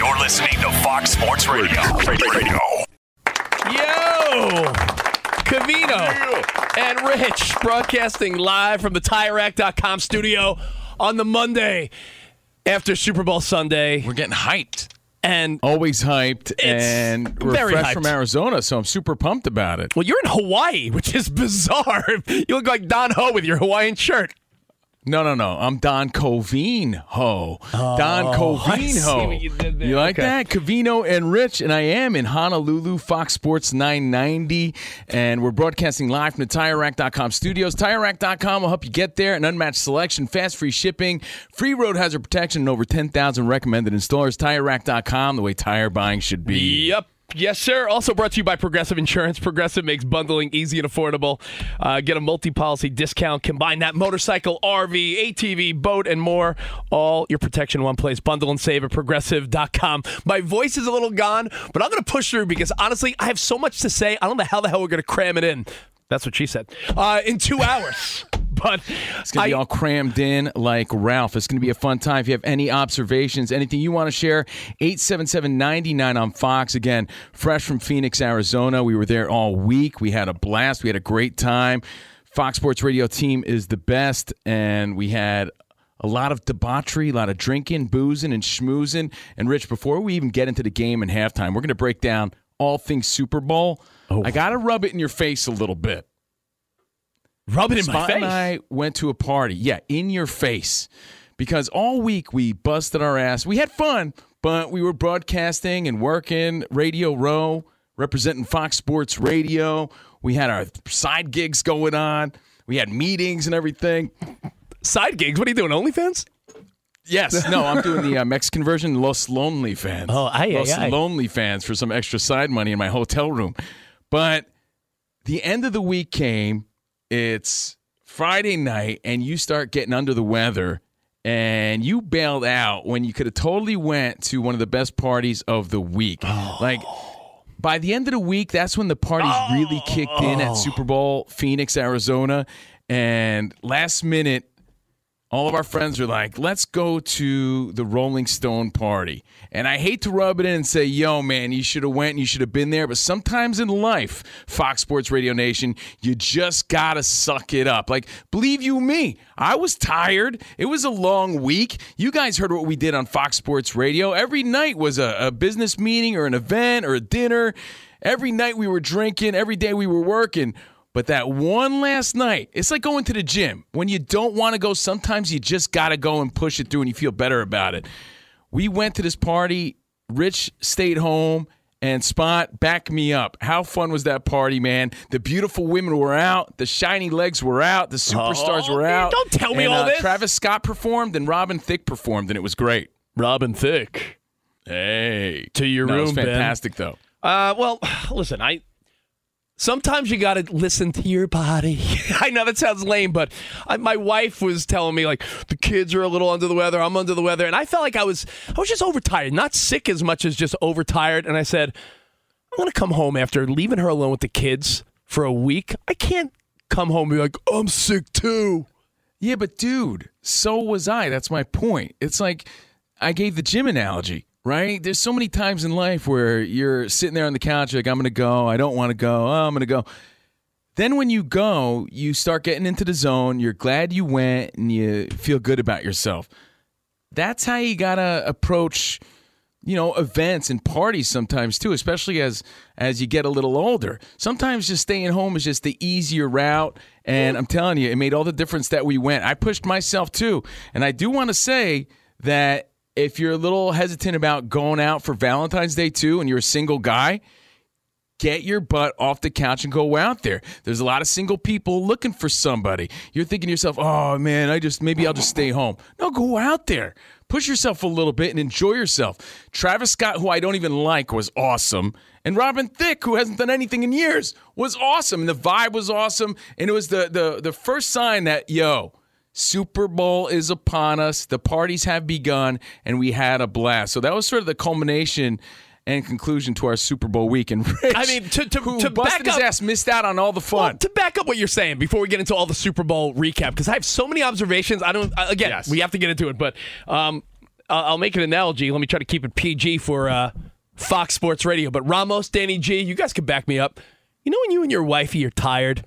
You're listening to Fox Sports Radio. Radio. Yo! Covino and Rich broadcasting live from the TireRack.com studio on the Monday after Super Bowl Sunday. We're getting hyped. And Always hyped, and we're very fresh hyped. from Arizona, so I'm super pumped about it. well, you're in Hawaii, which is bizarre. You look like Don Ho with your Hawaiian shirt. No, no, no. I'm Don Covine Ho. Don oh, I Covine Ho. you. You like Okay. that? Covino and Rich, and I am in Honolulu, Fox Sports 990, and we're broadcasting live from the TireRack.com studios. TireRack.com will help you get there. An unmatched selection, fast free shipping, free road hazard protection, and over 10,000 recommended installers. TireRack.com, the way tire buying should be. Yep. Yes, sir. Also brought to you by Progressive Insurance. Progressive makes bundling easy and affordable. Uh, get a multi policy discount. Combine that motorcycle, RV, ATV, boat, and more. All your protection in one place. Bundle and save at progressive.com. My voice is a little gone, but I'm going to push through because honestly, I have so much to say. I don't know how the hell we're going to cram it in. That's what she said. Uh, in two hours. But It's going to be all crammed in like Ralph. It's going to be a fun time. If you have any observations, anything you want to share, 877-99 on Fox. Again, fresh from Phoenix, Arizona. We were there all week. We had a blast. We had a great time. Fox Sports Radio team is the best, and we had a lot of debauchery, a lot of drinking, boozing, and schmoozing. And Rich, before we even get into the game and halftime, we're going to break down all things Super Bowl. Oh. I got to rub it in your face a little bit. Rub it in my face. and I went to a party. Yeah, in your face. Because all week we busted our ass. We had fun, but we were broadcasting and working Radio Row, representing Fox Sports Radio. We had our side gigs going on. We had meetings and everything. Side gigs. What are you doing? OnlyFans? Yes, no, I'm doing the uh, Mexican version, Los Lonely fans. Oh, aye, aye, Los aye. Lonely fans for some extra side money in my hotel room. But the end of the week came. It's Friday night, and you start getting under the weather, and you bailed out when you could have totally went to one of the best parties of the week. Like by the end of the week, that's when the parties really kicked in at oh. Super Bowl Phoenix, Arizona, and last minute all of our friends are like, let's go to the Rolling Stone party. And I hate to rub it in and say, yo, man, you should have went and you should have been there. But sometimes in life, Fox Sports Radio Nation, you just got to suck it up. Like, believe you me, I was tired. It was a long week. You guys heard what we did on Fox Sports Radio. Every night was a, a business meeting or an event or a dinner. Every night we were drinking. Every day we were working. But that one last night, it's like going to the gym. When you don't want to go, sometimes you just got to go and push it through and you feel better about it. We went to this party. Rich stayed home and Spot back me up. How fun was that party, man? The beautiful women were out. The shiny legs were out. The superstars Oh, were out. don't tell me And, all uh, this. Travis Scott performed and Robin Thicke performed, and it was great. Robin Thicke. Hey. To your No, It was room, Ben. fantastic, though. Uh, well, listen, I Sometimes you got to listen to your body. I know that sounds lame, but I, my wife was telling me like the kids are a little under the weather. I'm under the weather, and I felt like I was I was just overtired, not sick as much as just overtired. And I said, I'm gonna come home after leaving her alone with the kids for a week. I can't come home and be like I'm sick too. Yeah, but dude, so was I. That's my point. It's like I gave the gym analogy, right? There's so many times in life where you're sitting there on the couch, like, I'm going to go. I don't want to go. Oh, I'm going to go. Then when you go, you start getting into the zone. You're glad you went and you feel good about yourself. That's how you got to approach you know events and parties sometimes too especially as as you get a little older sometimes just staying home is just the easier route and i'm telling you it made all the difference that we went i pushed myself too and i do want to say that if you're a little hesitant about going out for valentine's day too and you're a single guy get your butt off the couch and go out there. There's a lot of single people looking for somebody. You're thinking to yourself, "Oh man, I just maybe I'll just stay home." No, go out there. Push yourself a little bit and enjoy yourself. Travis Scott, who I don't even like, was awesome. And Robin Thicke, who hasn't done anything in years, was awesome. And the vibe was awesome. And it was the the the first sign that, yo, Super Bowl is upon us. The parties have begun, and we had a blast. So that was sort of the culmination and conclusion to our Super Bowl week. And Rich, I mean, to- to- to back his up- ass, missed out on all the fun. Well, to back up what you're saying before we get into all the Super Bowl recap, because I have so many observations. I don't. Again, Yes. we have to get into it, but um, I'll, I'll make an analogy. Let me try to keep it PG for uh, Fox Sports Radio. But Ramos, Danny G, you guys can back me up. You know when you and your wifey are tired,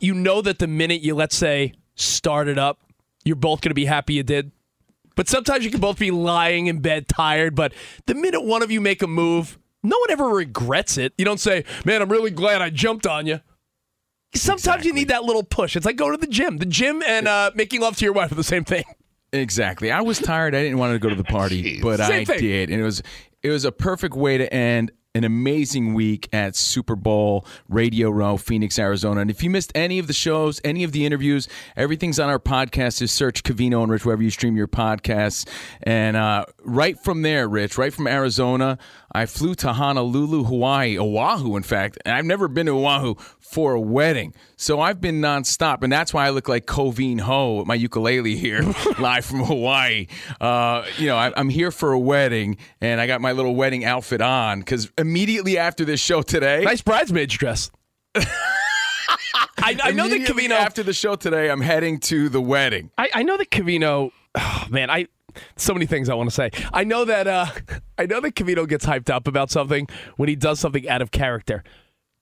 you know that the minute you let's say start it up, you're both going to be happy you did. But sometimes you can both be lying in bed tired, but the minute one of you make a move, no one ever regrets it. You don't say, "Man, I'm really glad I jumped on you." Sometimes you need that little push. It's like going to the gym. The gym and uh, making love to your wife are the same thing. Exactly. I was tired. I didn't want to go to the party, but Same I thing. did, and it was it was a perfect way to end an amazing week at Super Bowl Radio Row, Phoenix, Arizona. And if you missed any of the shows, any of the interviews, everything's on our podcast. Just search Covino and Rich wherever you stream your podcasts. And uh, right from there, Rich, right from Arizona, I flew to Honolulu, Hawaii, Oahu, in fact. And I've never been to Oahu for a wedding. So I've been nonstop. And that's why I look like Covine Ho with my ukulele here, live from Hawaii. Uh, you know, I, I'm here for a wedding, and I got my little wedding outfit on because immediately after this show today, Nice bridesmaid's dress. I, I know that Covino. after the show today, I'm heading to the wedding. I, I know that Covino. Oh, man, I so many things I want to say. I know that. Uh, I know that Covino gets hyped up about something when he does something out of character.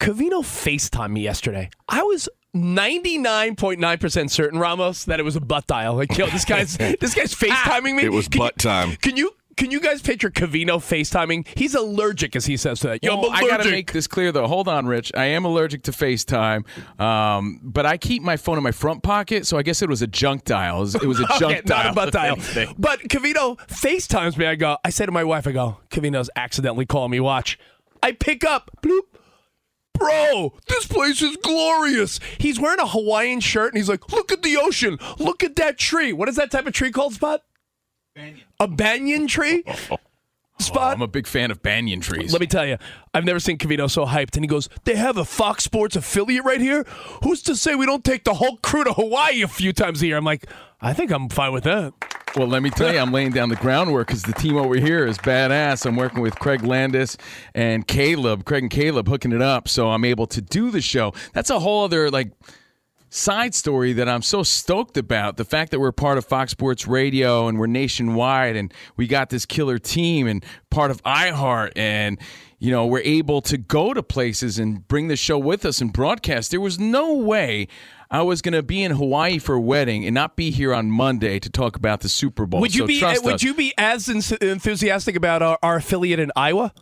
Covino Facetime me yesterday. I was. 99.9% certain Ramos that it was a butt dial. Like, yo, this guy's this guy's FaceTiming me. It was Can you- butt time. Can you can you guys picture Covino FaceTiming? He's allergic, as he says to that. Yo, Well, I got to make this clear, though. Hold on, Rich. I am allergic to FaceTime, um, but I keep my phone in my front pocket, so I guess it was a junk dial. It was, it was a junk okay, dial. not a butt dial. But Covino FaceTimes me. I go, I say to my wife, I go, Covino's accidentally calling me. Watch. I pick up. Bloop. Bro, this place is glorious. He's wearing a Hawaiian shirt and he's like, look at the ocean. Look at that tree. What is that type of tree called, Spot? A banyan tree? Spot? Oh, I'm a big fan of banyan trees. Let me tell you, I've never seen Covino so hyped. And he goes, They have a Fox Sports affiliate right here? Who's to say we don't take the whole crew to Hawaii a few times a year? I'm like, I think I'm fine with that. Well, let me tell you, I'm laying down the groundwork because the team over here is badass. I'm working with Craig Landis and Caleb, Craig and Caleb hooking it up, so I'm able to do the show. That's a whole other like side story that I'm so stoked about. The fact that we're part of Fox Sports Radio and we're nationwide and we got this killer team and part of iHeart and you know, we're able to go to places and bring the show with us and broadcast. There was no way I was going to be in Hawaii for a wedding and not be here on Monday to talk about the Super Bowl. Would you So be would us. you be as enthusiastic about our, our affiliate in Iowa?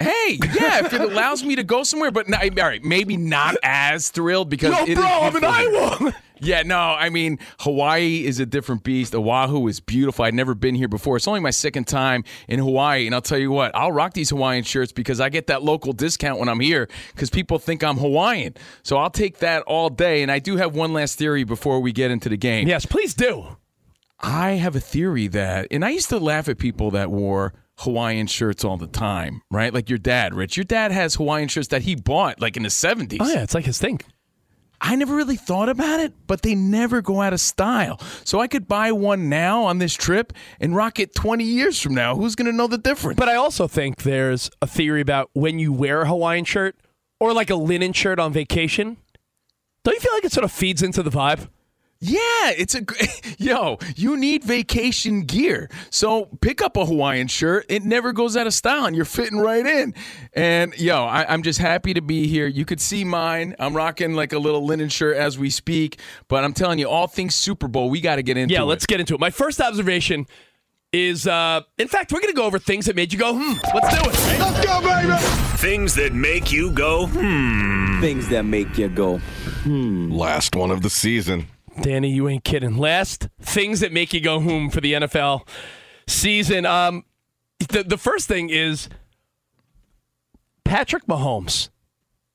Hey, yeah, if it allows me to go somewhere, but no, all right, maybe not as thrilled because Yo, is bro, I'm in. Iowa. Yeah, no, I mean Hawaii is a different beast. Oahu is beautiful. I'd never been here before. It's only my second time in Hawaii, and I'll tell you what, I'll rock these Hawaiian shirts because I get that local discount when I'm here because people think I'm Hawaiian. So I'll take that all day. And I do have one last theory before we get into the game. Yes, please do. I have a theory that, and I used to laugh at people that wore Hawaiian shirts all the time, right? Like your dad, Rich. Your dad has Hawaiian shirts that he bought like in the 70s. Oh yeah, it's like his thing. I never really thought about it, but they never go out of style. So I could buy one now on this trip and rock it 20 years from now. Who's going to know the difference? But I also think there's a theory about when you wear a Hawaiian shirt or like a linen shirt on vacation. Don't you feel like it sort of feeds into the vibe? Yeah, it's a yo. You need vacation gear, so pick up a Hawaiian shirt. It never goes out of style, and you're fitting right in. And yo, I, am just happy to be here. You could see mine. I'm rocking like a little linen shirt as we speak. But I'm telling you, all things Super Bowl, we got to get into. It. Yeah, let's get into it. My first observation is, uh, in fact, we're going to go over things that made you go, hmm. Let's do it. Let's go, baby. Things that make you go, hmm. Things that make you go, hmm. Last one of the season. Danny, you ain't kidding. Last things that make you go home for the NFL season. Um, the the first thing is Patrick Mahomes.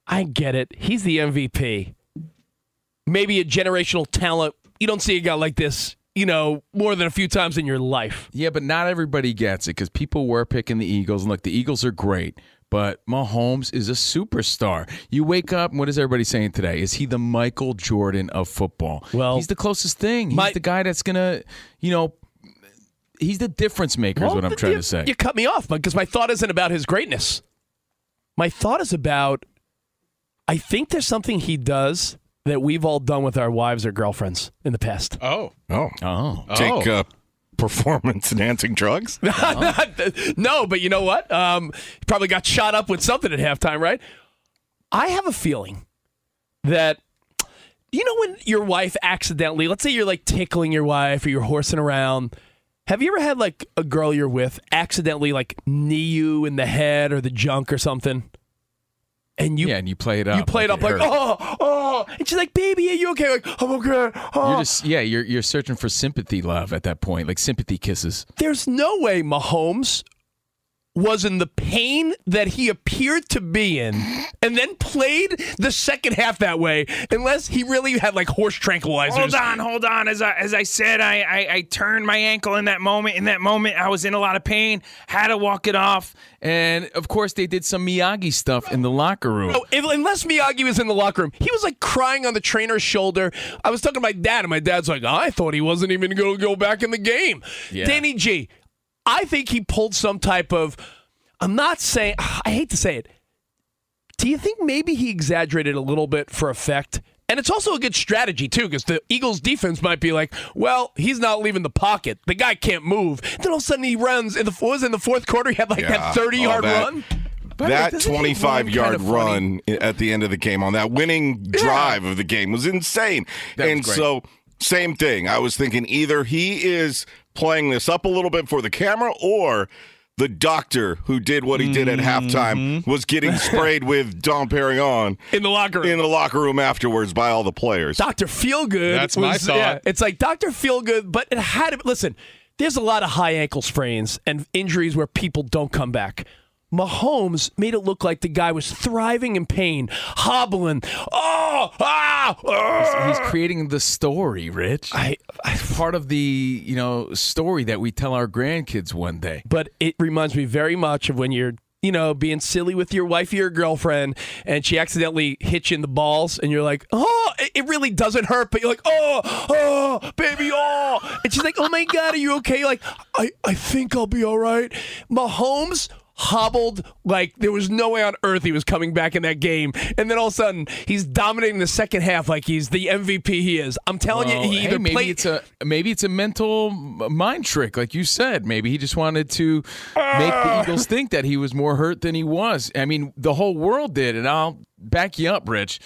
I get it. He's the MVP. Maybe a generational talent. You don't see a guy like this, you know, more than a few times in your life. Yeah, but not everybody gets it because people were picking the Eagles, and look, the Eagles are great but Mahomes is a superstar. You wake up, and what is everybody saying today? Is he the Michael Jordan of football? Well, he's the closest thing. He's my, the guy that's gonna, you know, he's the difference maker. Well, is what I'm trying you, to say. You cut me off because my thought isn't about his greatness. My thought is about. I think there's something he does that we've all done with our wives or girlfriends in the past. Oh, oh, oh, take. Uh, performance enhancing drugs? no, but you know what? Um, he probably got shot up with something at halftime, right? I have a feeling that you know when your wife accidentally, let's say you're like tickling your wife or you're horsing around. Have you ever had like a girl you're with accidentally like knee you in the head or the junk or something? And you yeah, and you play it up. You play it up like oh oh, and she's like, "Baby, are you okay?" Like, "I'm okay." Oh. You're just yeah, you're you're searching for sympathy love at that point, like sympathy kisses. There's no way Mahomes was in the pain that he appeared to be in and then played the second half that way unless he really had like horse tranquilizers. Hold on, hold on. As I, as I said, I, I, I turned my ankle in that moment. In that moment, I was in a lot of pain, had to walk it off. And of course, they did some Miyagi stuff in the locker room. Oh, if, unless Miyagi was in the locker room, he was like crying on the trainer's shoulder. I was talking to my dad, and my dad's like, I thought he wasn't even going to go back in the game. Yeah. Danny G, I think he pulled some type of. I'm not saying. I hate to say it. Do you think maybe he exaggerated a little bit for effect? And it's also a good strategy too, because the Eagles' defense might be like, "Well, he's not leaving the pocket. The guy can't move." Then all of a sudden he runs. In the was in the fourth quarter, he had like yeah, that 30 yard that, run. that 25 yard run at the end of the game on that winning drive yeah. of the game was insane. That and was so, same thing. I was thinking either he is playing this up a little bit for the camera or the doctor who did what he did at halftime mm-hmm. was getting sprayed with Dom Perignon in the locker room. In the locker room afterwards by all the players. Doctor Feelgood. That's was, my thought. Yeah, it's like Doctor Feelgood, but it had to. Listen, there's a lot of high ankle sprains and injuries where people don't come back. Mahomes made it look like the guy was thriving in pain, hobbling. Oh, ah, ah. He's, creating the story, Rich. I, I, part of the you know story that we tell our grandkids one day. But it reminds me very much of when you're you know, being silly with your wife or your girlfriend, and she accidentally hits you in the balls, and you're like, oh, it really doesn't hurt, but you're like, oh, oh, baby, oh. And she's like, oh my God, are you okay? Like, I, I think I'll be all right. Mahomes hobbled like there was no way on earth he was coming back in that game. And then all of a sudden he's dominating the second half like he's the MVP he is. I'm telling well, you, he hey, maybe it's a maybe it's a mental mind trick, like you said. Maybe he just wanted to make the ah. Eagles think that he was more hurt than he was. I mean, the whole world did, and I'll back you up, Rich.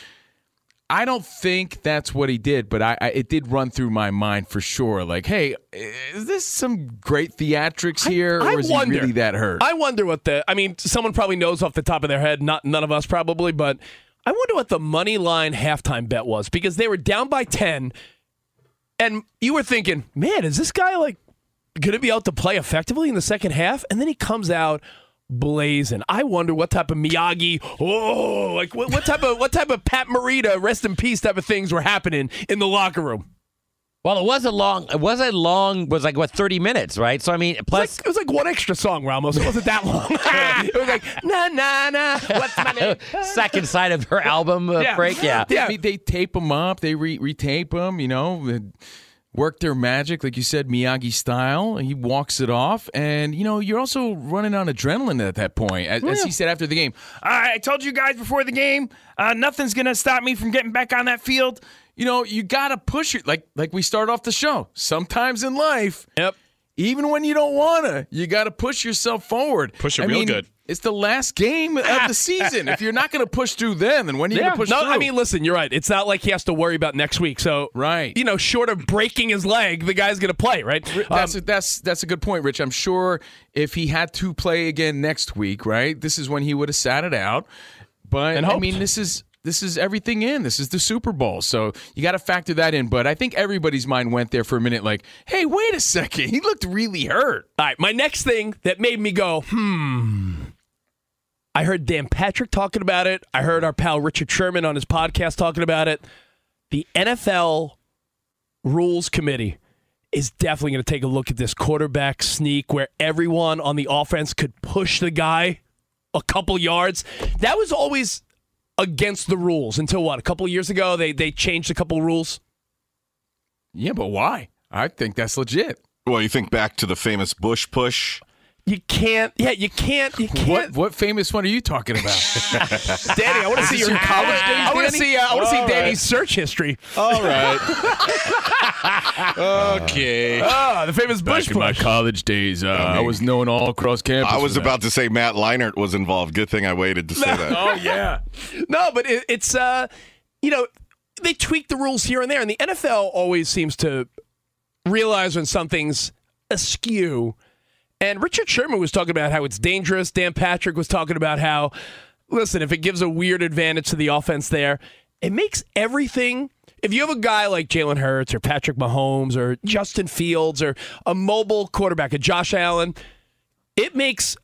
I don't think that's what he did, but I, I, it did run through my mind for sure. Like, hey, is this some great theatrics here, I, or is wonder, he really that hurt? I wonder what the. I mean, someone probably knows off the top of their head. Not none of us probably, but I wonder what the money line halftime bet was because they were down by ten, and you were thinking, man, is this guy like going to be able to play effectively in the second half? And then he comes out blazing. I wonder what type of Miyagi, oh, like what, what type of what type of Pat Morita, rest in peace type of things were happening in the locker room. Well, it wasn't long. It wasn't long. Was like what thirty minutes, right? So I mean, plus it was like, it was like one extra song, Ramos. It wasn't that long. it was like na na na. What's my name? second side of her album uh, Yeah. break. Yeah. Yeah, I mean, they tape them up, they re- retape them, you know, and work their magic, like you said, Miyagi style. He walks it off, and you know, you're also running on adrenaline at that point, as, as he said after the game. I I told you guys before the game, uh, nothing's gonna stop me from getting back on that field. You know, you gotta push it, like like we start off the show. Sometimes in life, Yep. even when you don't wanna, you gotta push yourself forward. Push it I real mean, good. It's the last game of the season. if you're not gonna push through then, then when are you Yeah. gonna push through? no, through? I mean, listen, you're right. It's not like he has to worry about next week. So, Right. you know, short of breaking his leg, the guy's going to play, right? That's Um, a, that's that's a good point, Rich. I'm sure if he had to play again next week, right? This is when he would have sat it out. But I mean, this is this is everything in. This is the Super Bowl, so you got to factor that in. But I think everybody's mind went there for a minute, like, "Hey, wait a second, he looked really hurt." All right, my next thing that made me go, hmm. I heard Dan Patrick talking about it. I heard our pal Richard Sherman on his podcast talking about it. The NFL Rules Committee is definitely going to take a look at this quarterback sneak where everyone on the offense could push the guy a couple yards. That was always against the rules until what? A couple years ago, they they changed a couple rules. Yeah, but why? I think that's legit. Well, you think back to the famous Bush push. You can't. Yeah, you can't. You can't. What what famous one are you talking about? Danny, I want to see your college days. I want to Danny? see. Uh, I want to see All Danny's search history. All right. okay. Ah, the famous Bush Back in my college days, uh, I was known all across campus. I was about to say Matt Leinart was involved. Good thing I waited to say that. Oh yeah. No, but it, it's uh, you know, they tweak the rules here and there, and the NFL always seems to realize when something's askew. And Richard Sherman was talking about how it's dangerous. Dan Patrick was talking about how, listen, if it gives a weird advantage to the offense there, it makes everything. If you have a guy like Jalen Hurts or Patrick Mahomes or Justin Fields or a mobile quarterback, a Josh Allen, it makes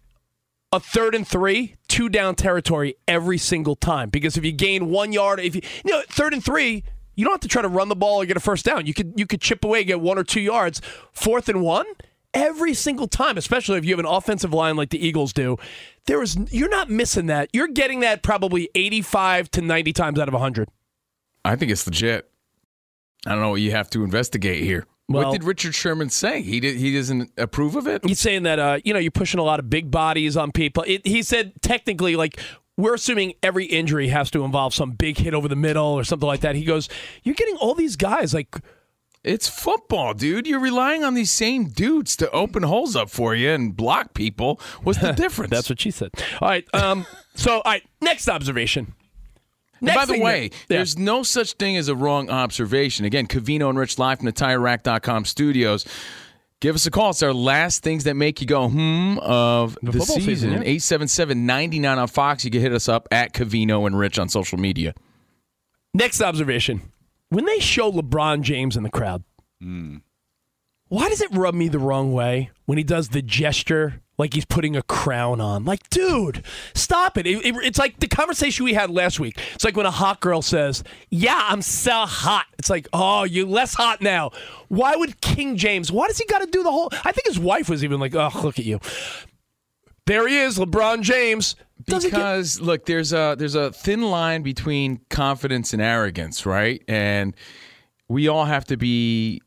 a third and three, two down territory every single time. Because if you gain one yard, if you, you know third and three, you don't have to try to run the ball or get a first down. You could you could chip away, get one or two yards. Fourth and one, every single time, especially if you have an offensive line like the Eagles do. There is you're not missing that. You're getting that probably 85 to 90 times out of 100. I think it's legit. I don't know what you have to investigate here. Well- what did Richard Sherman say? He did, he doesn't approve of it. He's saying that uh, you know you're pushing a lot of big bodies on people. It, he said technically, like we're assuming every injury has to involve some big hit over the middle or something like that. He goes, "You're getting all these guys like." It's football, dude. You're relying on these same dudes to open holes up for you and block people. What's the difference? That's what she said. All right. Um, so, all right. Next observation. And by the way, that- yeah. there's no such thing as a wrong observation. Again, Covino and Rich live from the TireRack.com studios. Give us a call. It's our last things that make you go hmm of the, football season. season, yeah. 877 99 on Fox. You can hit us up at Covino and Rich on social media. next observation. When they show LeBron James in the crowd, mm. why does it rub me the wrong way when he does the gesture like he's putting a crown on? Like, dude, stop it. It- it- It's like the conversation we had last week. It's like when a hot girl says, Yeah, I'm so hot. It's like, Oh, you're less hot now. Why would King James, why does he got to do the whole? I think his wife was even like, Oh, look at you. There he is, LeBron James. He get- Because look, there's a there's a thin line between confidence and arrogance, right? And we all have to be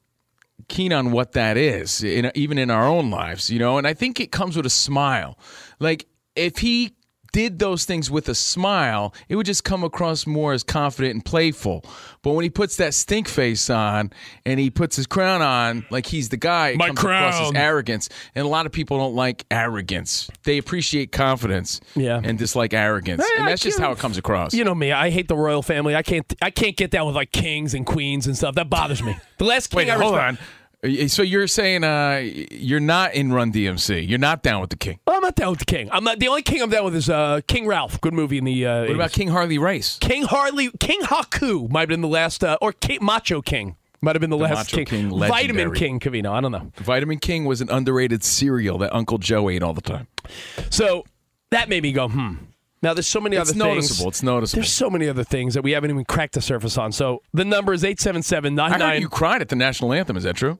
keen on what that is, in, even in our own lives, you know. And I think it comes with a smile. Like if he did those things with a smile, it would just come across more as confident and playful. But when he puts that stink face on and he puts his crown on, like he's the guy, it My comes across as crown. arrogance. And a lot of people don't like arrogance. They appreciate confidence Yeah. and dislike arrogance. Hey, and I that's just how it comes across. You know me. I hate the royal family. I can't. I can't get down with like kings and queens and stuff. That bothers me. The last king Wait, I hold respect- on. So you're saying uh, you're not in Run DMC. You're not down with the king. I'm not down with the king. I'm not. The only king I'm down with is uh, King Ralph. Good movie in the. Uh, What about King Harley Race? King Harley? King Haku might have been the last, uh, or King, Macho King might have been the, last Macho king. King, Vitamin. King Covino. I don't know. Vitamin King was an underrated cereal that Uncle Joe ate all the time. So that made me go, hmm. Now, there's so many It's other noticeable. things. It's noticeable. There's so many other things that we haven't even cracked the surface on. So the number is 877 I heard you cried at the national anthem. Is that true?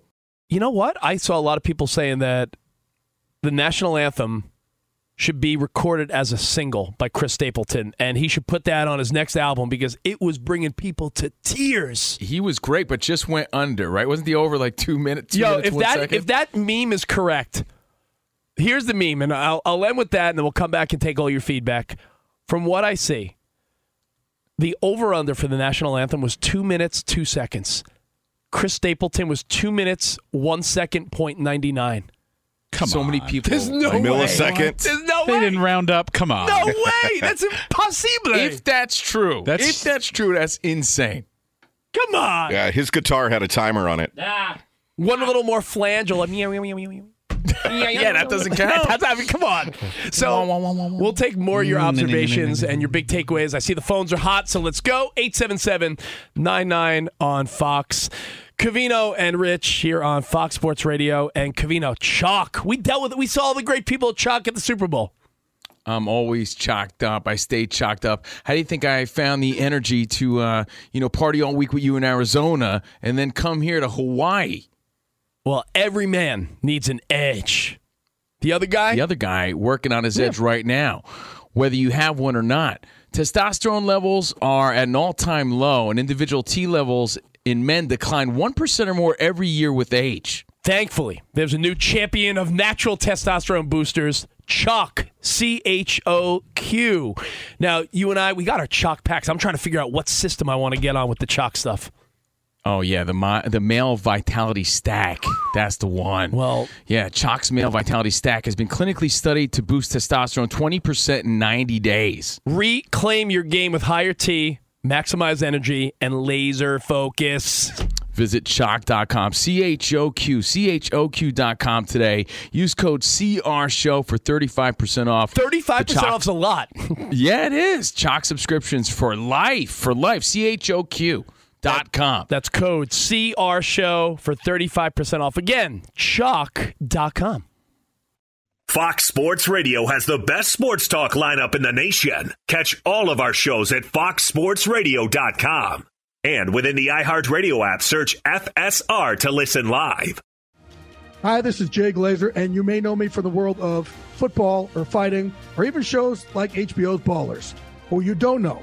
You know what? I saw a lot of people saying that the national anthem should be recorded as a single by Chris Stapleton, and he should put that on his next album because it was bringing people to tears. He was great, but just went under. Right? Wasn't the over like two minutes? Two Yo, minutes, if one that second? if that meme is correct, here's the meme, and I'll I'll end with that, and then we'll come back and take all your feedback. From what I see, the over under for the national anthem was two minutes two seconds. Chris Stapleton was two minutes one second point ninety nine. Come on. so on. many people. There's no A millisecond. There's no They way. didn't round up. Come on. No way. That's impossible. If that's true, That's- if that's true, that's insane. Come on. Yeah, his guitar had a timer on it. One little more flange. I'll Yeah, that doesn't count. That's, I mean, come on. So we'll take more of your observations and your big takeaways. I see the phones are hot, so let's go. 877-99 on Fox. Covino and Rich here on Fox Sports Radio. And Covino, Choq. We dealt with it. We saw all the great people at Choq at the Super Bowl. I'm always chalked up. I stay chalked up. How do you think I found the energy to, uh, you know, party all week with you in Arizona and then come here to Hawaii? Well, every man needs an edge. The other guy? The other guy working on his edge right now, whether you have one or not. Testosterone levels are at an all time low, and individual T levels in men decline 1% or more every year with age. Thankfully, there's a new champion of natural testosterone boosters, Choq, C H O Q. Now, you and I, we got our Choq packs. I'm trying to figure out what system I want to get on with the Choq stuff. Oh yeah, the the male vitality stack. That's the one. Well- yeah, Choq's male vitality stack has been clinically studied to boost testosterone 20% in 90 days. Reclaim your game with higher T, maximize energy, and laser focus. Visit choq.com, C H O Q, C H O Q.com today. Use code CR Show for 35% off. 35% The Choq- off's a lot. Yeah, it is. Choq subscriptions for life. For life. C H O Q dot com. That's code CR Show for 35% off. Again, choq.com. Fox Sports Radio has the best sports talk lineup in the nation. Catch all of our shows at foxsportsradio.com. And within the iHeartRadio app, search FSR to listen live. Hi, this is Jay Glazer, and you may know me from the world of football or fighting or even shows like HBO's Ballers. What you don't know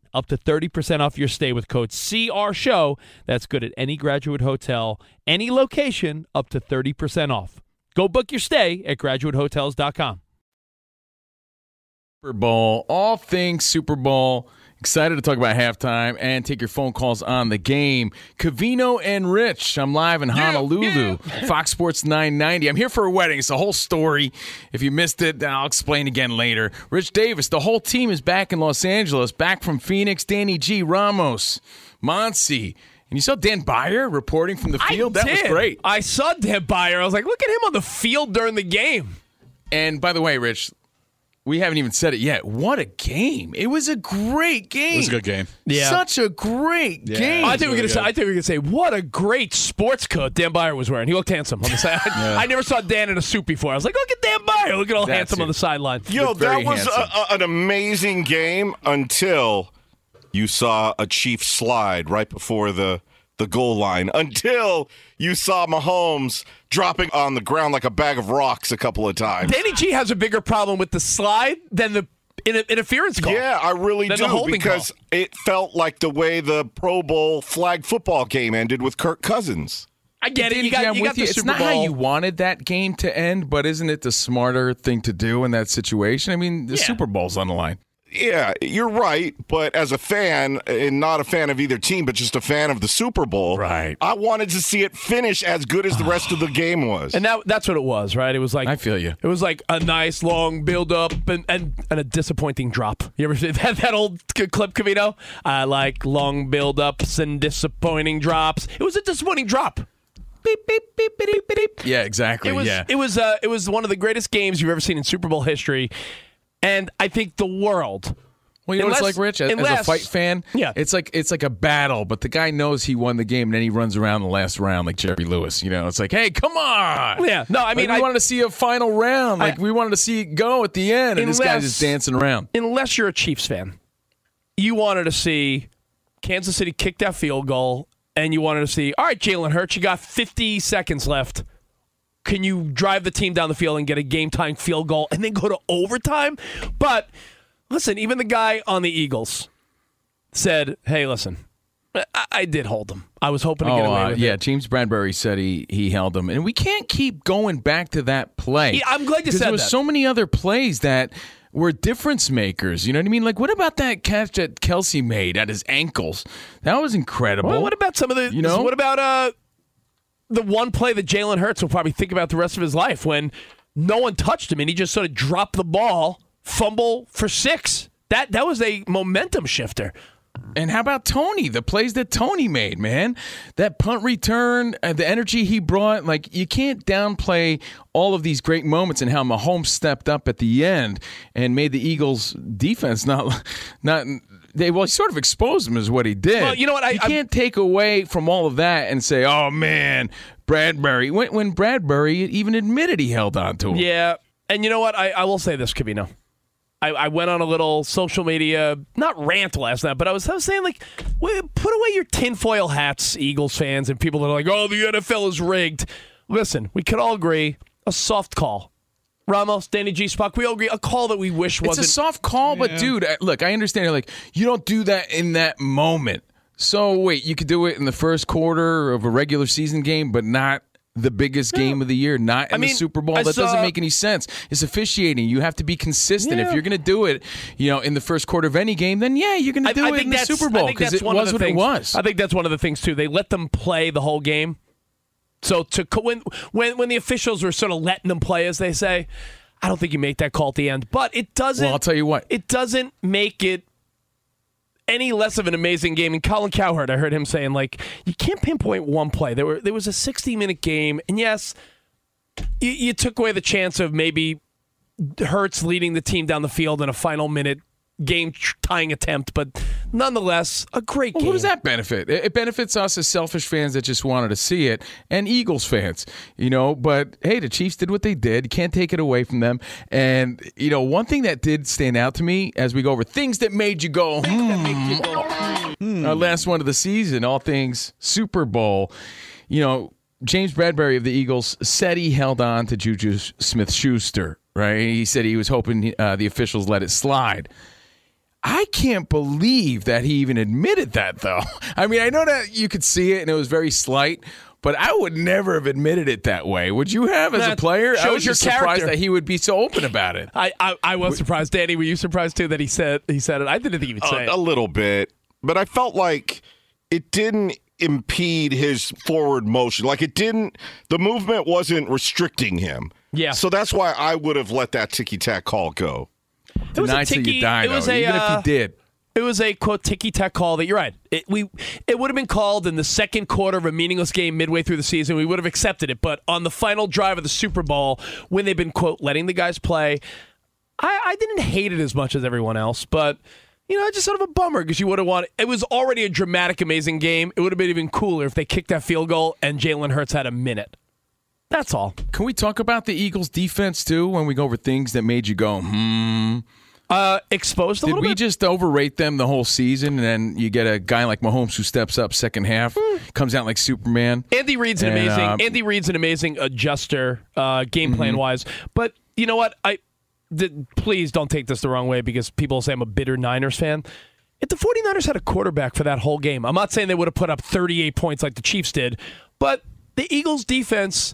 up to 30% off your stay with code CR Show. That's good at any graduate hotel, any location, up to 30% off. Go book your stay at graduatehotels.com. Super Bowl, all things Super Bowl. Excited to talk about halftime and take your phone calls on the game. Covino and Rich, I'm live in Honolulu. Fox Sports 990. I'm here for a wedding. It's a whole story. If you missed it, I'll explain again later. Rich Davis, the whole team is back in Los Angeles, back from Phoenix. Danny G, Ramos, Monsi. And you saw Dan Beyer reporting from the field. I that did. was great. I saw Dan Beyer. I was like, look at him on the field during the game. And by the way, Rich, we haven't even said it yet. What a game! It was a great game. It was a good game. Yeah, such a great yeah. game. I think we're gonna say. I think we're gonna say what a great sports coat Dan Beyer was wearing. He looked handsome on the side. yeah. I never saw Dan in a suit before. I was like, look at Dan Beyer. Look at all That's handsome it. on the sideline. Yo, that was a, a, an amazing game until you saw a Chief slide right before the the goal line until you saw Mahomes dropping on the ground like a bag of rocks a couple of times. Danny G has a bigger problem with the slide than the interference call. Yeah, I really do because call. it felt like the way the Pro Bowl flag football game ended with Kirk Cousins. I get it. You got, you got the you. Super it's not Bowl. how you wanted that game to end, but isn't it the smarter thing to do in that situation? I mean, the yeah. Super Bowl's on the line. Yeah, you're right. But as a fan, and not a fan of either team, but just a fan of the Super Bowl, right? I wanted to see it finish as good as the rest of the game was. And that, that's what it was, right? It was like I feel you. It was like a nice long build up and, and, and a disappointing drop. You ever see that, that old clip, Covino? I like long build ups and disappointing drops. It was a disappointing drop. Beep, beep, beep, beep, beep, beep. Yeah, exactly. It was, yeah. It was, uh, it was one of the greatest games you've ever seen in Super Bowl history. And I think the world. Well, you know unless, what it's like, Rich? As, unless, as, a fight fan, yeah. it's like it's like a battle, but the guy knows he won the game, and then he runs around the last round like Jerry Lewis. You know, it's like, hey, come on! Yeah, no, I mean, like, we I, wanted to see a final round, like I, we wanted to see it go at the end, and unless, this guy's just dancing around. Unless you're a Chiefs fan, you wanted to see Kansas City kick that field goal, and you wanted to see, all right, Jalen Hurts, you got 50 seconds left can you drive the team down the field and get a game time field goal and then go to overtime? But listen, even the guy on the Eagles said, "Hey, listen, I, I did hold them. I was hoping to oh, get away uh, with yeah, it." James Bradberry said he he held them, and we can't keep going back to that play. Yeah, I'm glad you said that. there was that. so many other plays that were difference makers. You know what I mean? Like, what about that catch that Kelce made at his ankles? That was incredible. Well, what about some of the? You know, what about uh the one play that Jalen Hurts will probably think about the rest of his life when no one touched him and he just sort of dropped the ball, fumble for six. That that was a momentum shifter. And how about Toney? The plays that Toney made, man. That punt return, uh, the energy he brought. Like you can't downplay all of these great moments and how Mahomes stepped up at the end and made the Eagles' defense not not they well, he sort of exposed him, is what he did. Well, you know what? I, you can't take away from all of that and say, "Oh man, Bradberry." When, when Bradberry even admitted he held on to him. Yeah, and you know what? I, I will say this, Covino. I, I went on a little social media, not rant last night, but I was, I was saying, like, put away your tinfoil hats, Eagles fans, and people that are like, oh, the NFL is rigged. Listen, we could all agree a soft call. Ramos, Danny G. Spot, we all agree a call that we wish wasn't. a soft call, but dude, uh, look, I understand. Like, you don't do that in that moment. So wait, you could do it in the first quarter of a regular season game, but not the biggest game of the year, not in I mean, the Super Bowl. I that doesn't make any sense. It's officiating. You have to be consistent. If you're going to do it, you know, in the first quarter of any game, then yeah, you're going to do I it think in the Super Bowl because it was what things, it was. I think that's one of the things too. They let them play the whole game. So to when when when the officials were sort of letting them play, as they say, I don't think you make that call at the end. But it doesn't. Well, I'll tell you what. It doesn't make it any less of an amazing game. And Colin Cowherd, I heard him saying like you can't pinpoint one play. There were there was a 60 minute game, and yes, you, you took away the chance of maybe Hurts leading the team down the field in a final minute game tying attempt, but nonetheless, a great Well, game. who does that benefit? It it benefits us as selfish fans that just wanted to see it, and Eagles fans, you know. But hey, the Chiefs did what they did. You can't take it away from them. And you know, one thing that did stand out to me as we go over things that made you go, hmm, our last one of the season, all things Super Bowl. You know, James Bradberry of the Eagles said he held on to Juju Smith Schuster. Right? He said he was hoping uh, the officials let it slide. I can't believe that he even admitted that, though. I mean, I know that you could see it and it was very slight, but I would never have admitted it that way. Would you have as a That player? I shows was your just surprised character. that he would be so open about it. I, I I was surprised. Danny, were you surprised too that he said he said it? I didn't think he would say a, it. a little bit, but I felt like it didn't impede his forward motion. Like it didn't. The movement wasn't restricting him. Yeah. So that's why I would have let that ticky tack call go. It was a Deny till you ticky- die, it was though, a, even if uh, you did. It was a quote ticky tack call that you're right. It, we it would have been called in the second quarter of a meaningless game midway through the season. We would have accepted it, but on the final drive of the Super Bowl, when they've been quote letting the guys play, I, I didn't hate it as much as everyone else, but you know, it's just sort of a bummer because you would have wanted. It was already a dramatic, amazing game. It would have been even cooler if they kicked that field goal and Jalen Hurts had a minute. That's all. Can we talk about the Eagles' defense too when we go over things that made you go, hmm? Uh, exposed a little bit. Did we bit. just overrate them the whole season, and then you get a guy like Mahomes who steps up second half, comes out like Superman? Andy Reid's an amazing. uh, Andy Reid's an amazing adjuster, uh, game plan wise. But you know what? I th- please don't take this the wrong way because people say I'm a bitter Niners fan. If the 49ers had a quarterback for that whole game, I'm not saying they would have put up 38 points like the Chiefs did, but the Eagles defense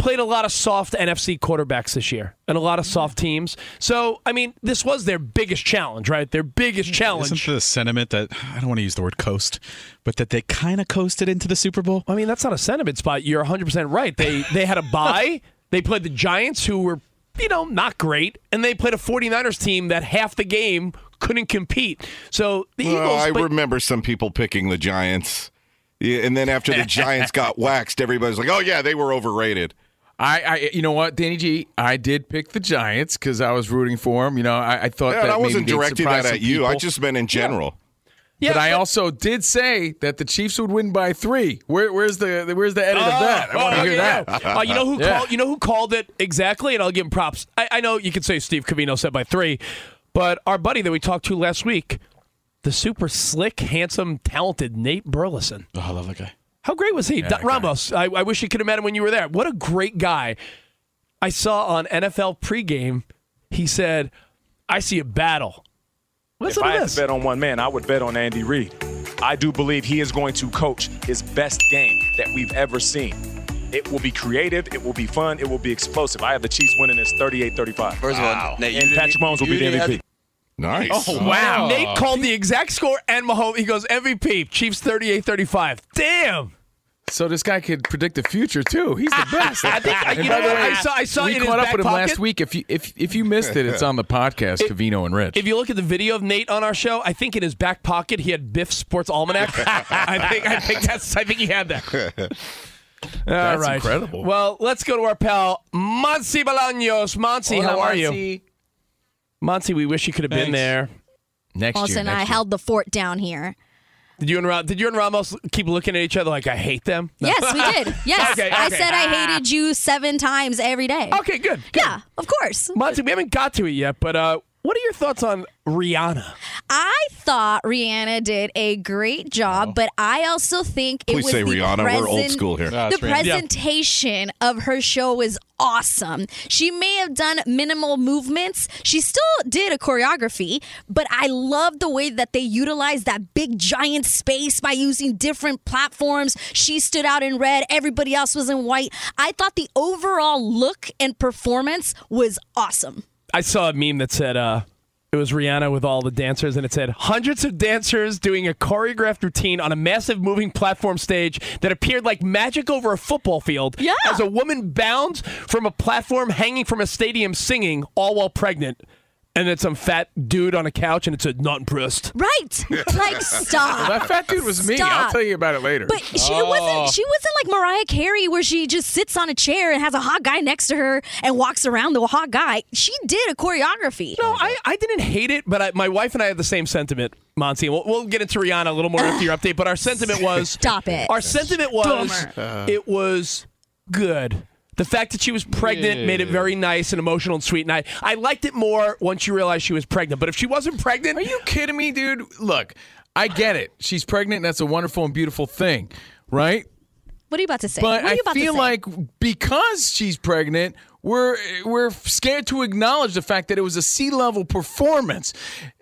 played a lot of soft NFC quarterbacks this year and a lot of soft teams. So, I mean, this was their biggest challenge, right? Their biggest challenge. Isn't the sentiment that I don't want to use the word coast, but that they kind of coasted into the Super Bowl? I mean, that's not a sentiment spot. You're 100% right. They they had a bye. they played the Giants who were, you know, not great, and they played a 49ers team that half the game couldn't compete. So the Well, Eagles I but- remember some people picking the Giants. Yeah, and then after the Giants got waxed, everybody's like, "Oh yeah, they were overrated." I, I, you know what, Danny G, I did pick the Giants because I was rooting for them. You know, I, I thought Yeah, that and I wasn't maybe directing that at you. I just meant in general. Yeah, but I but- also did say that the Chiefs would win by three. Where, where's the where's the edit of Oh, that? I want to oh, hear yeah. that. Uh, you know who Yeah. called? You know who called it exactly, and I'll give him props. I, I know you could say Steve Covino said by three, but our buddy that we talked to last week, the super slick, handsome, talented Nate Burleson. Oh, I love that guy. How great was he? that guy. Ramos, I, I wish you could have met him when you were there. What a great guy. I saw on NFL pregame, he said, I see a battle. Listen if I to had this. to bet on one man, I would bet on Andy Reid. I do believe he is going to coach his best game that we've ever seen. It will be creative, it will be fun, it will be explosive. I have the Chiefs winning this 38-35. First of all, Nate, and Patrick Mahomes will be the didn't MVP. Have- Nice. Oh, wow. Oh. Nate called the exact score and Mahomes. He goes, MVP, Chiefs 38 35. Damn. So this guy could predict the future too. He's the best. I think- And you know what? way, I saw- I saw we it in his caught up back with him pocket. last week. If you if if you missed it, it's on the podcast. Covino and Rich. If you look at the video of Nate on our show, I think in his back pocket he had Biff Sports Almanac. I think I think that's I think he had that. That's right. incredible. Well, let's go to our pal Monsi Bolaños. Monsi, how are you? Monty. We wish you could have been Thanks. there. Next Also, year. and next I year. held the fort down here. Did you and Ra- did you and Ramos keep looking at each other like I hate them? No. Yes, we did. Yes, Okay, I okay. said I hated you seven times every day. Okay, good. good. Yeah, of course. Monty, we haven't got to it yet, but uh, What are your thoughts on Rihanna? I thought Rihanna did a great job, oh. but I also think it Please was say the Rihanna. We're old school here. the presentation of her show was awesome. She may have done minimal movements. She still did a choreography, but I love the way that they utilized that big giant space by using different platforms. She stood out in red, everybody else was in white. I thought the overall look and performance was awesome. I saw a meme that said uh, it was Rihanna with all the dancers, and it said hundreds of dancers doing a choreographed routine on a massive moving platform stage that appeared like magic over a football field. Yeah. As a woman bounds from a platform hanging from a stadium singing, all while pregnant. And then some fat dude on a couch, and it said, not impressed. Right. Like, stop. that fat dude was me. I'll tell you about it later. But she it wasn't oh. she wasn't like Mariah Carey where she just sits on a chair and has a hot guy next to her and walks around the hot guy. She did a choreography. No, I, I didn't hate it, but I, my wife and I had the same sentiment, Monty. We'll, we'll get into Rihanna a little more after your update, but our sentiment was Stop it. Our sentiment was Boomer. it was good. The fact that she was pregnant made it very nice and emotional and sweet, and I, I liked it more once you realized she was pregnant. But if she wasn't pregnant, Are you kidding me, dude? Look, I get it. She's pregnant. And that's a wonderful and beautiful thing, right? What are you about to say? But what are I you about feel to say? like because she's pregnant, we're we're scared to acknowledge the fact that it was a sea level performance.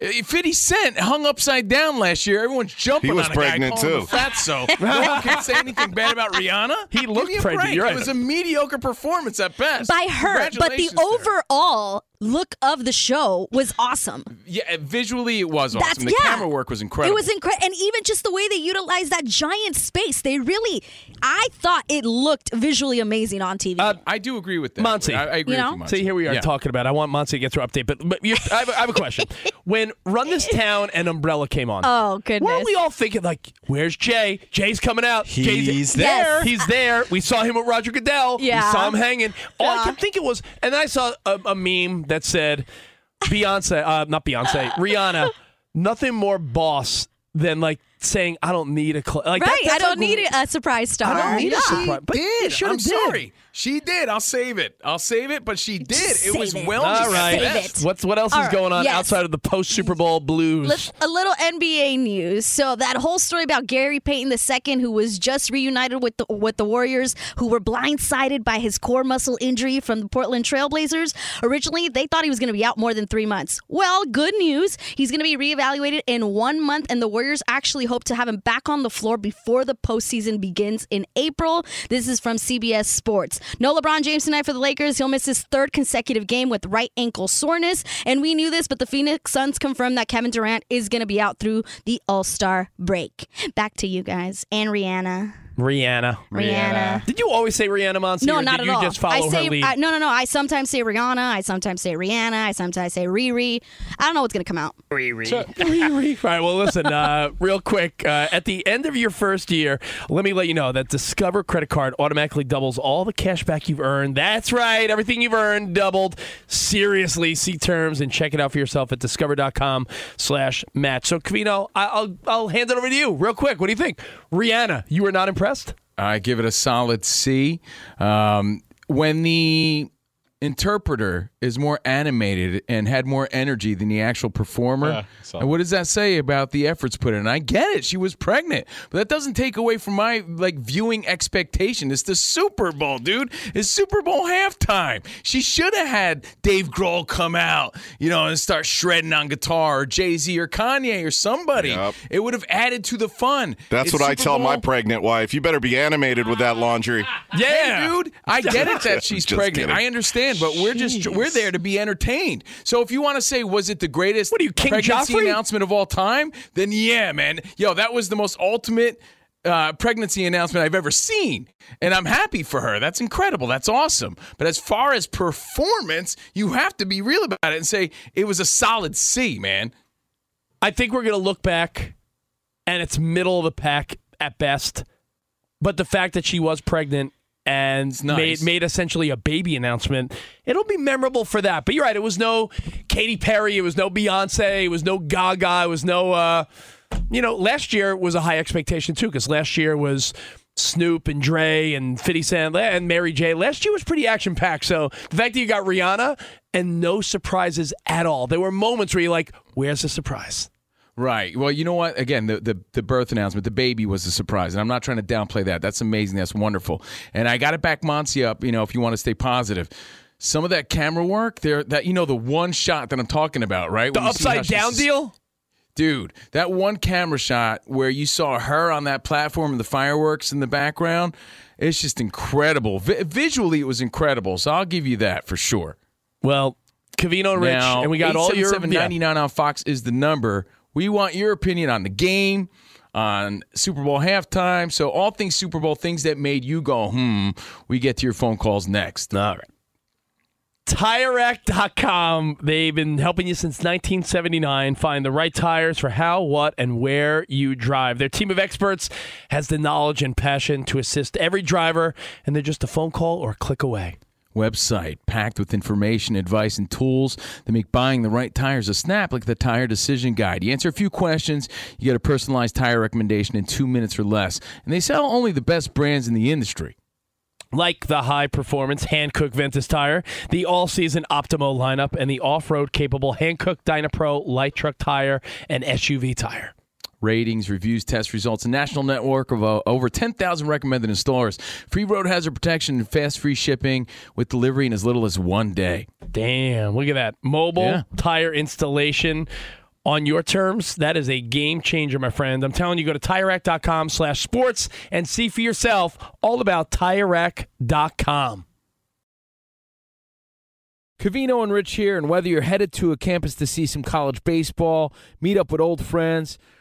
Uh, Fifty Cent hung upside down last year. Everyone's jumping He was on a pregnant, guy too. fat. So no one can say anything bad about Rihanna. He Give looked me pregnant, right. It was a mediocre performance at best. by her, but the Congratulations to her. overall look of the show was awesome. yeah, visually it was That's- awesome. The yeah. camera work was incredible. It was incredible, and even just the way they utilized that giant space, they really, I thought it looked visually amazing on TV. Uh, I do agree with that. Monty. I, I agree You with you, Monty. See, here we are Yeah. talking about. it. I want Monty to get through update, but, but I, have, I have a question. when Run This Town and Umbrella came on, oh goodness! weren't we all thinking like, "Where's Jay? Jay's coming out. Jay's He's there. He's there. We saw him with Roger Goodell. Yeah. We saw him hanging. All I Yeah. could think it was, and then I saw a, a meme that said, "Beyonce, uh, not Beyonce, Rihanna, nothing more boss than like saying I don't need a cl-. like that- right, I don't like- need a surprise star. I don't need a surprise. But did. I'm did. sorry. She did. I'll save it. I'll save it. But she did. Just it was it. well All right. Save it. What's what else All is right, going on yes. outside of the post Super Bowl blues? Let's- a little NBA news. So that whole story about Gary Payton II, who was just reunited with the with the Warriors, who were blindsided by his core muscle injury from the Portland Trailblazers. Originally, they thought he was going to be out more than three months. Well, good news. He's going to be reevaluated in one month, and the Warriors actually hope to have him back on the floor before the postseason begins in April. This is from CBS Sports. No LeBron James tonight for the Lakers. He'll miss his third consecutive game with right ankle soreness, and we knew this, but the Phoenix Suns confirmed that Kevin Durant is going to be out through the All Star break. Back to you guys and Rihanna. Rihanna. Rihanna. Did you always say Rihanna Monty? No, or not did at you all. just follow I her say lead? I, no, no, no. I sometimes say Rihanna. I sometimes say Rihanna. I sometimes say Riri. I don't know what's gonna come out. Riri. Riri. All right, well, listen, uh, real quick. Uh, at the end of your first year, let me let you know that Discover credit card automatically doubles all the cash back you've earned. That's right. Everything you've earned doubled. Seriously, see terms and check it out for yourself at discover.com slash match. So, Covino, I- I'll, I'll hand it over to you real quick. What do you think? Rihanna, you were not impressed? I give it a solid C. Um, when the interpreter is more animated and had more energy than the actual performer, Yeah, and what does that say about the efforts put in? I get it; she was pregnant, but that doesn't take away from my like viewing expectation. It's the Super Bowl, dude. It's Super Bowl halftime. She should have had Dave Grohl come out, you know, and start shredding on guitar, or Jay Z, or Kanye, or somebody. Yep. It would have added to the fun. That's It's what I Super tell my pregnant wife. You better be animated with that laundry. Hey, dude, I get it that she's pregnant. kidding. I understand, but we're just we're there to be entertained. So if you want to say was it the greatest What are you, King pregnancy Joffrey? announcement of all time, then yeah, man. Yo, that was the most ultimate uh, pregnancy announcement I've ever seen. And I'm happy for her. That's incredible. That's awesome. But as far as performance, you have to be real about it and say it was a solid C, man. I think we're going to look back and it's middle of the pack at best. But the fact that she was pregnant and nice. made made essentially a baby announcement, it'll be memorable for that. But you're right, it was no Katy Perry, it was no Beyonce, it was no Gaga, it was no uh you know, last year was a high expectation too cuz last year was Snoop and Dre and 50 Cent and Mary J. Last year was pretty action packed. So the fact that you got Rihanna and no surprises at all. There were moments where you're like, where's the surprise? Right. Well, you know what? Again, the, the, the birth announcement, the baby was a surprise, and I'm not trying to downplay that. That's amazing. That's wonderful. And I got to back Monty up. You know, if you want to stay positive, some of that camera work there, that you know, the one shot that I'm talking about, right? The upside down deal. Dude, that one camera shot where you saw her on that platform and the fireworks in the background, it's just incredible. Vi- visually, it was incredible. So I'll give you that for sure. Well, Covino Rich, now, and we got all your 877-99 on Fox is the number. We want your opinion on the game, on Super Bowl halftime. So all things Super Bowl, things that made you go, hmm. We get to your phone calls next. All right. TireRack.com. They've been helping you since 1979 find the right tires for how, what, and where you drive. Their team of experts has the knowledge and passion to assist every driver, and they're just a phone call or a click away. Website packed with information, advice, and tools that make buying the right tires a snap, like the Tire Decision Guide. You answer a few questions, you get a personalized tire recommendation in two minutes or less. And they sell only the best brands in the industry like the high performance Hankook Ventus tire, the all season Optimo lineup, and the off road capable Hankook Dynapro light truck tire and SUV tire. Ratings, reviews, test results, a national network of uh, over 10,000 recommended installers. Free road hazard protection and fast free shipping with delivery in as little as one day. Damn, look at that. Mobile yeah. tire installation on your terms. That is a game changer, my friend. I'm telling you, go to TireRack.com slash sports and see for yourself all about TireRack.com. Covino and Rich here, and whether you're headed to a campus to see some college baseball, meet up with old friends,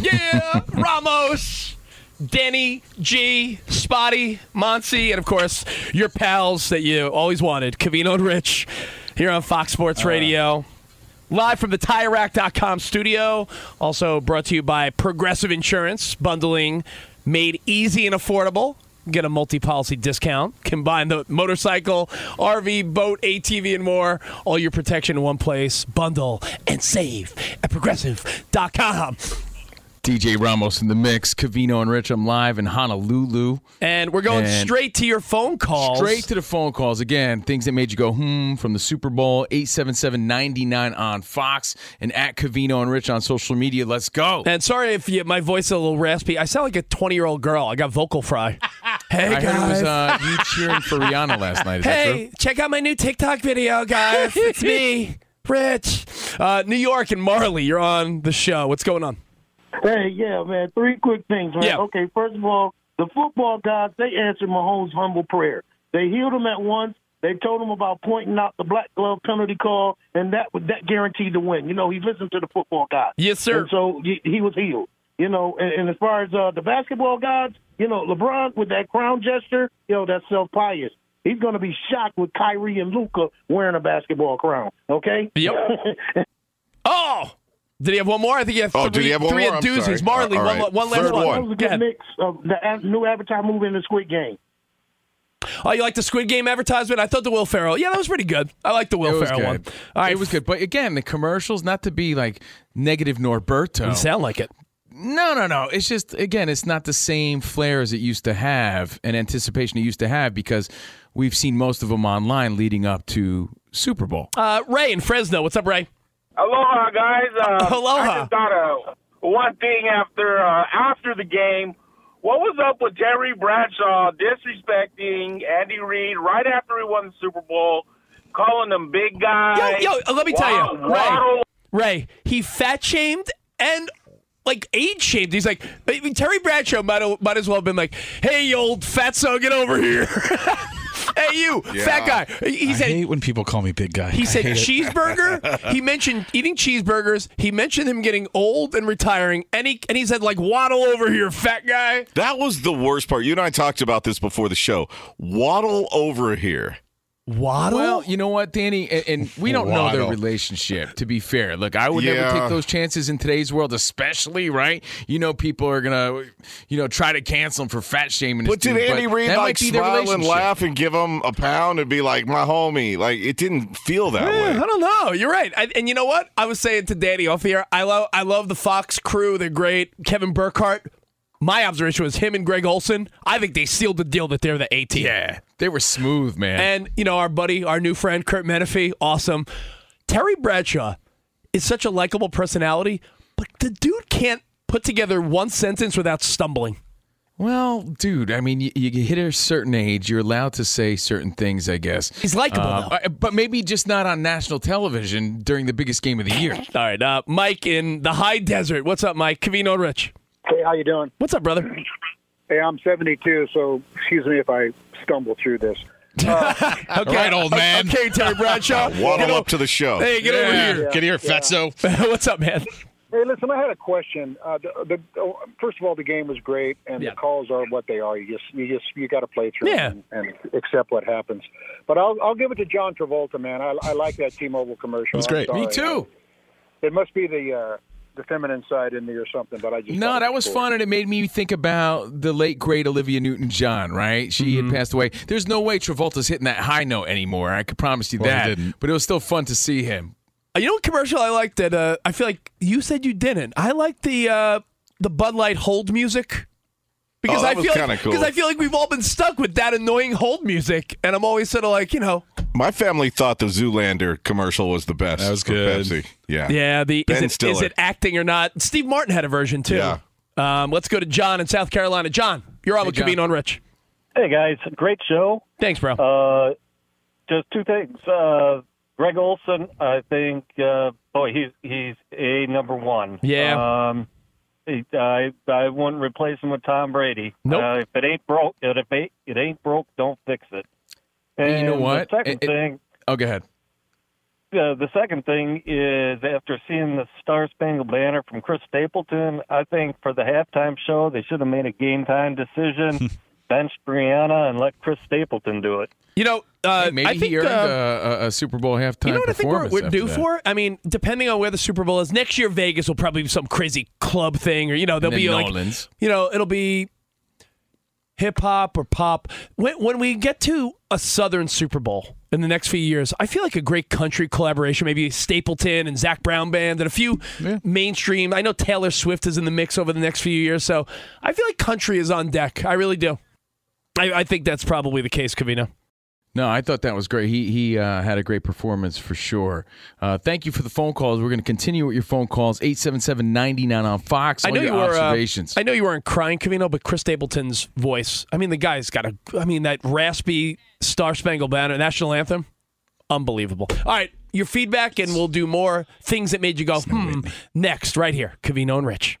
Yeah, Ramos! Denny, G, Spotty, Monty, and of course your pals that you always wanted, Covino and Rich, here on Fox Sports uh. Radio. Live from the TireRack.com studio. Also brought to you by Progressive Insurance, bundling made easy and affordable. Get a multi policy discount. Combine the motorcycle, RV, boat, ATV, and more. All your protection in one place. Bundle and save at progressive.com. DJ Ramos in the mix. Covino and Rich, I'm live in Honolulu. And we're going And straight to your phone calls. Straight to the phone calls. Again, things that made you go, hmm, from the Super Bowl, 877 99 on Fox, and at Covino and Rich on social media. Let's go. And sorry if you, my voice is a little raspy. I sound like a 20 year old girl. I got vocal fry. Hey, I guys. heard it was uh, you cheering for Rihanna last night. Is that hey, check out my new TikTok video, guys. it's me, Rich. Uh, New York and Marley, you're on the show. What's going on? Hey, yeah, man. Three quick things, man. Yeah. Okay, first of all, the football gods they answered Mahomes' humble prayer. They healed him at once. They told him about pointing out the black glove penalty call, and that that guaranteed the win. You know, he listened to the football gods. Yes, sir. And so he, he was healed. You know, and, and as far as uh, the basketball gods, you know, LeBron with that crown gesture, you know, that's self pious. He's going to be shocked with Kyrie and Luka wearing a basketball crown. Okay. Yep. did he have one more? I think he had Oh, three, did he have one three more? at I'm doozies. sorry. Marley, All one, right. one last Third one. one. Was a good mix of the new Avatar movie and the Squid Game. Oh, you like the Squid Game advertisement? I thought the Will Ferrell. Yeah, that was pretty good. I like the Will Ferrell good. one. All right, It was good. But again, the commercials, not to be like negative Norberto. You sound like it. No, no, no. It's just again, it's not the same flair as it used to have and anticipation it used to have because we've seen most of them online leading up to Super Bowl. Uh, Ray in Fresno. What's up, Ray? Aloha, guys. Uh, Aloha. I just thought of one thing after uh, after the game. What was up with Terry Bradshaw disrespecting Andy Reid right after he won the Super Bowl, calling him big guy? Yo, yo, uh, let me tell you, Ray. Ray, he fat shamed and like age shamed. He's like Terry Bradshaw might might as well have been like, "Hey, old fatso, get over here." hey, you fat guy. He I said hate when people call me big guy. He I said cheeseburger. he mentioned eating cheeseburgers. He mentioned him getting old and retiring. And he and he said like waddle over here, fat guy. That was the worst part. You and I talked about this before the show. Waddle over here. Waddle. Well, you know what, Danny, and, and we don't know their relationship. To be fair, look, I would never take those chances in today's world, especially right. You know, people are gonna, you know, try to cancel him for fat shaming. But did dude, Andy Reid that like might be their smile and laugh and give him a pound and be like, my homie? Like, it didn't feel that Eh, way. I don't know. You're right. I, and you know what? I was saying to Danny off here. I love I love the Fox crew. They're great. Kevin Burkhardt. My observation was him and Greg Olsen. I think they sealed the deal that they're the A team. Yeah, they were smooth, man. And you know our buddy, our new friend Kurt Menefee, awesome. Terry Bradshaw is such a likable personality, but the dude can't put together one sentence without stumbling. Well, dude, I mean, you, you hit a certain age, you're allowed to say certain things, I guess. He's likable, Uh, uh, but maybe just not on national television during the biggest game of the year. All right, uh, Mike in the high desert. What's up, Mike? Covino Rich. Hey, how you doing? What's up, brother? Hey, I'm 72, so excuse me if I stumble through this. Okay, All right, old man. Okay, Terry Bradshaw. Waddle Get up to the show. Hey, get over Yeah. here. Get here, fatso. What's up, man? Hey, listen, I had a question. Uh, the, the, oh, first of all, the game was great, and Yeah. the calls are what they are. You just, you just, you got to play through Yeah. and, and accept what happens. But I'll, I'll give it to John Travolta, man. I, I like that T-Mobile commercial. It was great. Me too. It must be the, uh, the feminine side in me or something. But I just No, that was cool. fun, and it made me think about the late great Olivia Newton-John. Right, she Mm-hmm. had passed away. There's no way Travolta's hitting that high note anymore. I could promise you Well, he that. didn't. But it was still fun to see him. Uh, You know what commercial I liked that uh, I feel like you said you didn't. I like the uh, the Bud Light hold music. Because Oh, I feel kinda like, cool. because I feel like we've all been stuck with that annoying hold music, and I'm always sort of like, you know, My family thought the Zoolander commercial was the best. That was for good. Pepsi. Yeah. yeah, the Ben is it, is it acting or not? Steve Martin had a version too. Yeah. Um, let's go to John in South Carolina. John, you're on with John. Covino and Rich. Hey guys, great show. Thanks, bro. Uh, just two things. Uh, Greg Olsen, I think, uh, boy, he's he's a number one. Yeah. Um, he, I I wouldn't replace him with Tom Brady. Nope. Uh, if it ain't broke, if it it ain't broke, don't fix it. And you know what? The second It- it- thing. Oh, go ahead. Uh, the second thing is after seeing the Star Spangled Banner from Chris Stapleton, I think for the halftime show they should have made a game time decision, benched Brianna, and let Chris Stapleton do it. You know, uh, Hey, maybe I think he earned uh, a, a, a Super Bowl halftime You know what I think we're, performance. we're due that. for? I mean, depending on where the Super Bowl is, next year Vegas will probably be some crazy club thing, or you know, there'll be then like, Orleans. you know, it'll be hip hop or pop. When, when we get to a Southern Super Bowl in the next few years, I feel like a great country collaboration, maybe Stapleton and Zac Brown Band and a few mainstream. I know Taylor Swift is in the mix over the next few years, so I feel like country is on deck. I really do. I, I think that's probably the case, Covino. No, I thought that was great. He he uh, had a great performance for sure. Uh, thank you for the phone calls. We're going to continue with your phone calls. 877-99 on Fox. I know you were. Uh. I know you weren't crying, Covino, but Chris Stapleton's voice. I mean, the guy's got a. I mean, that raspy Star Spangled Banner national anthem, unbelievable. All right, your feedback, and we'll do more things that made you go hmm. Next, right here, Covino and Rich.